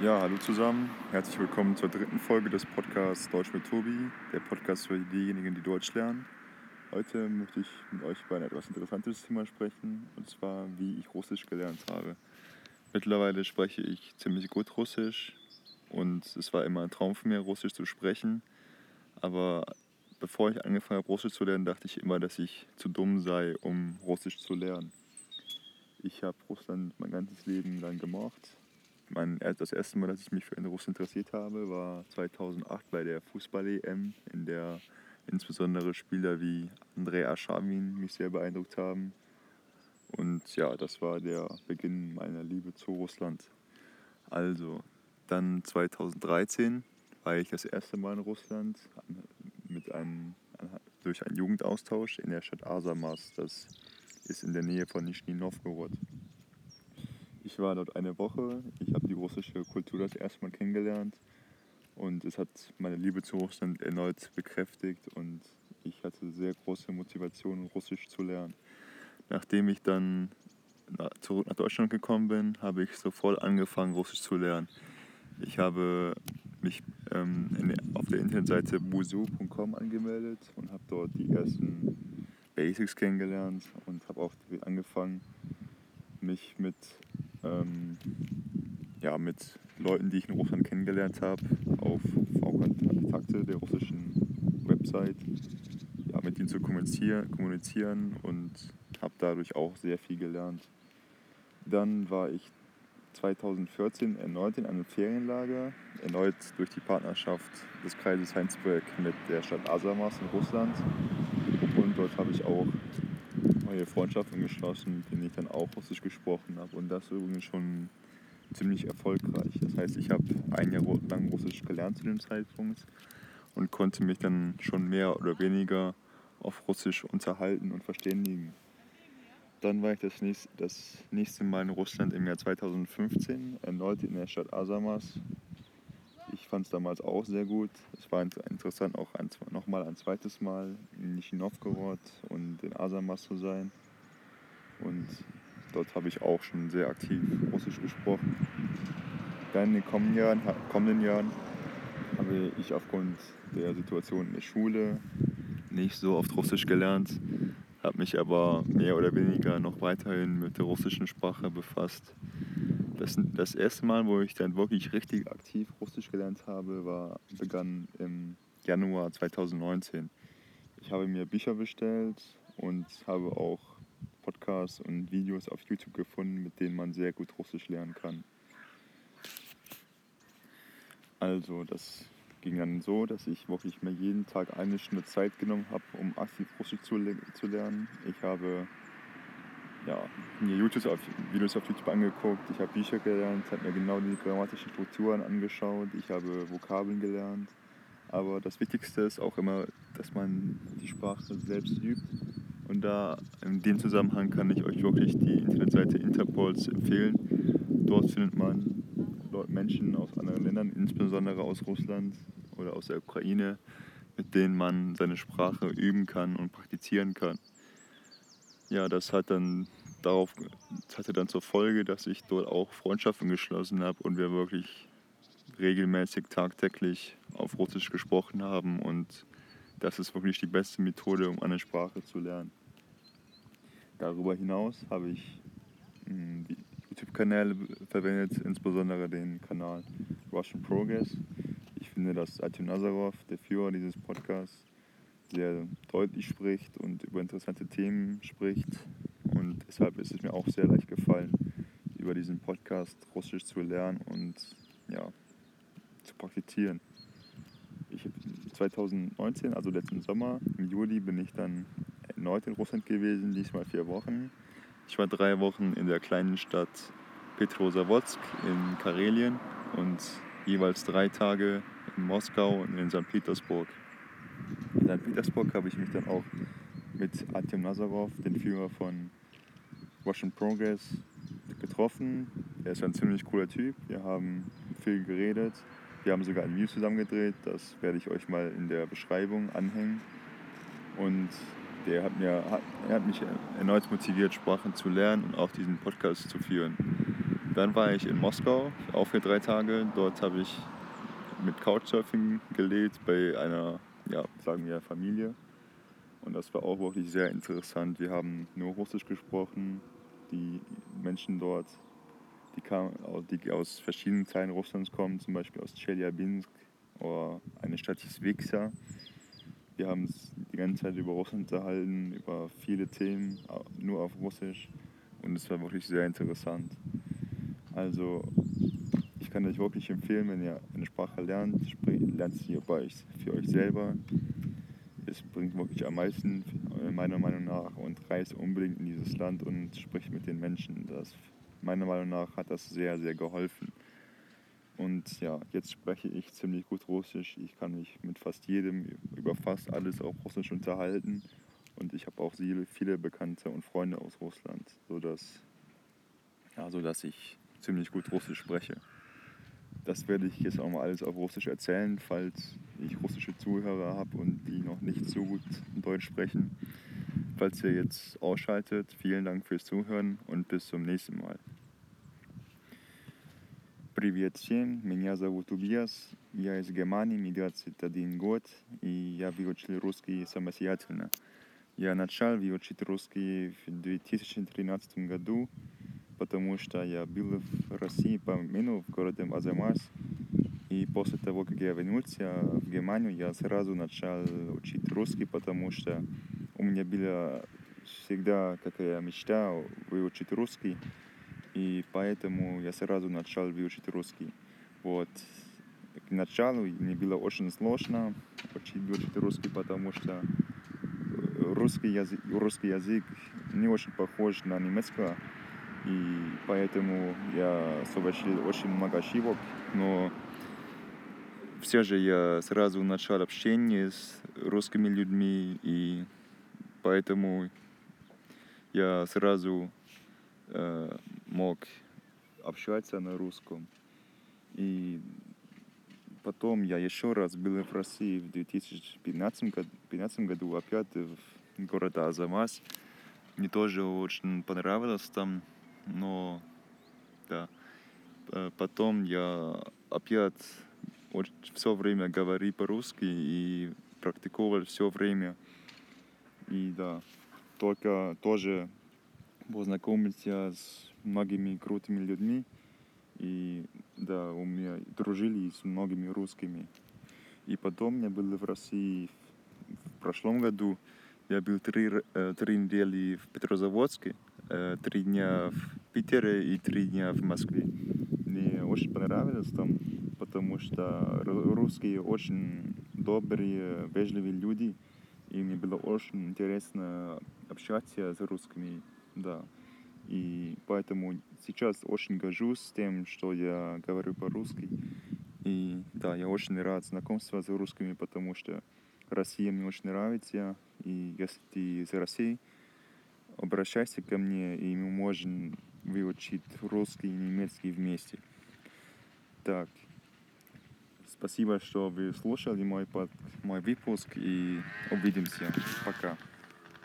Ja, hallo zusammen. Herzlich willkommen zur dritten Folge des Podcasts Deutsch mit Tobi, der Podcast für diejenigen, die Deutsch lernen. Heute möchte ich mit euch über ein etwas interessantes Thema sprechen, und zwar, wie ich Russisch gelernt habe. Mittlerweile spreche ich ziemlich gut Russisch und es war immer ein Traum von mir, Russisch zu sprechen. Aber bevor ich angefangen habe, Russisch zu lernen, dachte ich immer, dass ich zu dumm sei, um Russisch zu lernen. Ich habe Russland mein ganzes Leben lang gemocht mein, das erste Mal, dass ich mich für Russen interessiert habe, war 2008 bei der Fußball-EM, in der insbesondere Spieler wie Andrei Aschawin mich sehr beeindruckt haben. Und ja, das war der Beginn meiner Liebe zu Russland. Also, dann 2013 war ich das erste Mal in Russland mit einem, durch einen Jugendaustausch in der Stadt Asamas. Das ist in der Nähe von Nischni Novgorod. Ich war dort eine Woche. Ich habe die russische Kultur das erste Mal kennengelernt und es hat meine Liebe zu Russland erneut bekräftigt und ich hatte sehr große Motivation, Russisch zu lernen. Nachdem ich dann zurück nach Deutschland gekommen bin, habe ich sofort angefangen, Russisch zu lernen. Ich habe mich ähm, in, auf der Internetseite busu.com angemeldet und habe dort die ersten Basics kennengelernt und habe auch angefangen, mich mit ähm, ja, mit Leuten, die ich in Russland kennengelernt habe, auf V-Kontakte der russischen Website, ja, mit ihnen zu kommunizieren, kommunizieren und habe dadurch auch sehr viel gelernt. Dann war ich 2014 erneut in einem Ferienlager, erneut durch die Partnerschaft des Kreises Heinsberg mit der Stadt Asamas in Russland. Und dort habe ich auch neue Freundschaften geschlossen, mit denen ich dann auch Russisch gesprochen habe. Und das übrigens schon ziemlich erfolgreich. Das heißt, ich habe ein Jahr lang Russisch gelernt zu dem Zeitpunkt und konnte mich dann schon mehr oder weniger auf Russisch unterhalten und verständigen. Dann war ich das nächste, das nächste Mal in Russland im Jahr 2015, erneut in der Stadt Asamas. Ich fand es damals auch sehr gut. Es war interessant, auch ein, nochmal ein zweites Mal in Nizhny Novgorod und in Asamas zu sein. Und dort habe ich auch schon sehr aktiv Russisch gesprochen. Dann in den kommenden Jahren, kommenden Jahren habe ich aufgrund der Situation in der Schule nicht so oft Russisch gelernt, habe mich aber mehr oder weniger noch weiterhin mit der russischen Sprache befasst. Das, das erste Mal, wo ich dann wirklich richtig aktiv Russisch gelernt habe, war, begann im Januar 2019. Ich habe mir Bücher bestellt und habe auch Podcasts und Videos auf YouTube gefunden, mit denen man sehr gut Russisch lernen kann. Also, das ging dann so, dass ich wirklich mir jeden Tag eine Stunde Zeit genommen habe, um aktiv Russisch zu, zu lernen. Ich habe ja, mir YouTube auf, Videos auf YouTube angeguckt, ich habe Bücher gelernt, habe mir genau die grammatischen Strukturen angeschaut, ich habe Vokabeln gelernt. Aber das Wichtigste ist auch immer, dass man die Sprache selbst übt. Und da in dem Zusammenhang kann ich euch wirklich die Internetseite Interpols empfehlen. Dort findet man Menschen aus anderen Ländern, insbesondere aus Russland oder aus der Ukraine, mit denen man seine Sprache üben kann und praktizieren kann. Ja, das hat dann darauf hatte dann zur Folge, dass ich dort auch Freundschaften geschlossen habe und wir wirklich regelmäßig tagtäglich auf Russisch gesprochen haben und das ist wirklich die beste Methode, um eine Sprache zu lernen. Darüber hinaus habe ich hm, die YouTube-Kanäle verwendet, insbesondere den Kanal Russian Progress. Ich finde, dass Artyom Nazarov, der Führer dieses Podcasts, sehr deutlich spricht und über interessante Themen spricht. Deshalb ist es mir auch sehr leicht gefallen, über diesen Podcast Russisch zu lernen und ja, zu praktizieren. Ich 2019, also letzten Sommer, im Juli, bin ich dann erneut in Russland gewesen, diesmal vier Wochen. Ich war drei Wochen in der kleinen Stadt Petrosavodsk in Karelien und jeweils drei Tage in Moskau und in St. Petersburg. In St. Petersburg habe ich mich dann auch mit Artyom Nazarov, dem Führer von Russian Progress, getroffen. Er ist ein ziemlich cooler Typ. Wir haben viel geredet. Wir haben sogar ein Video zusammen gedreht. Das werde ich euch mal in der Beschreibung anhängen. Und der hat, mir, er hat mich erneut motiviert, Sprachen zu lernen und auch diesen Podcast zu führen. dann war ich in Moskau, auch für drei Tage. Dort habe ich mit Couchsurfing gelebt bei einer, ja, sagen wir, Familie. Und das war auch wirklich sehr interessant. Wir haben nur Russisch gesprochen. Die Menschen dort, die, kamen, die aus verschiedenen Teilen Russlands kommen, zum Beispiel aus Chelyabinsk oder eine Stadt hieß Viksa. Wir haben uns die ganze Zeit über Russland unterhalten, über viele Themen, nur auf Russisch. Und es war wirklich sehr interessant. Also ich kann euch wirklich empfehlen, wenn ihr eine Sprache lernt, lernt sie für euch selber. Es bringt wirklich am meisten, meiner Meinung nach, und reist unbedingt in dieses Land und spricht mit den Menschen. Das, meiner Meinung nach hat das sehr, sehr geholfen. Und ja, jetzt spreche ich ziemlich gut Russisch. Ich kann mich mit fast jedem über fast alles auf Russisch unterhalten. Und ich habe auch viele Bekannte und Freunde aus Russland, sodass, ja, sodass ich ziemlich gut Russisch spreche. Das werde ich jetzt auch mal alles auf Russisch erzählen, falls ich russische Zuhörer habe und die noch nicht so gut Deutsch sprechen. Falls ihr jetzt ausschaltet, vielen Dank fürs Zuhören und bis zum nächsten Mal. Привет всем, меня зовут Убьяс, я из Германии, мне 21 год, и я выучил русский самостоятельно. Я начал выучить русский в 2013 году, потому что я был в России по обмену в городе Азамас. И после того, как я вернулся в Германию, я сразу начал учить русский, потому что у меня была всегда такая мечта выучить русский. И поэтому я сразу начал выучить русский. Вот. К началу мне было очень сложно учить, выучить русский, потому что русский язык, русский язык не очень похож на немецкий. И поэтому я совершил очень много ошибок, но все же я сразу начал общение с русскими людьми, и поэтому я сразу э, мог общаться на русском. И потом я еще раз был в России в 2015 году, опять в городе Азамас. Мне тоже очень понравилось там но да. Э, потом я опять все время говорил по-русски и практиковал все время. И да, только тоже познакомился с многими крутыми людьми. И да, у меня дружили с многими русскими. И потом я был в России в прошлом году. Я был три, э, три недели в Петрозаводске. Э, три дня в Питере и три дня в Москве. Мне очень понравилось там, потому что русские очень добрые, вежливые люди. И мне было очень интересно общаться с русскими, да. И поэтому сейчас очень горжусь тем, что я говорю по-русски. И да, я очень рад знакомству с русскими, потому что Россия мне очень нравится. И если ты из России, обращайся ко мне, и мы можем выучить русский и немецкий вместе. Так, спасибо, что вы слушали мой, под, мой выпуск, и увидимся. Пока.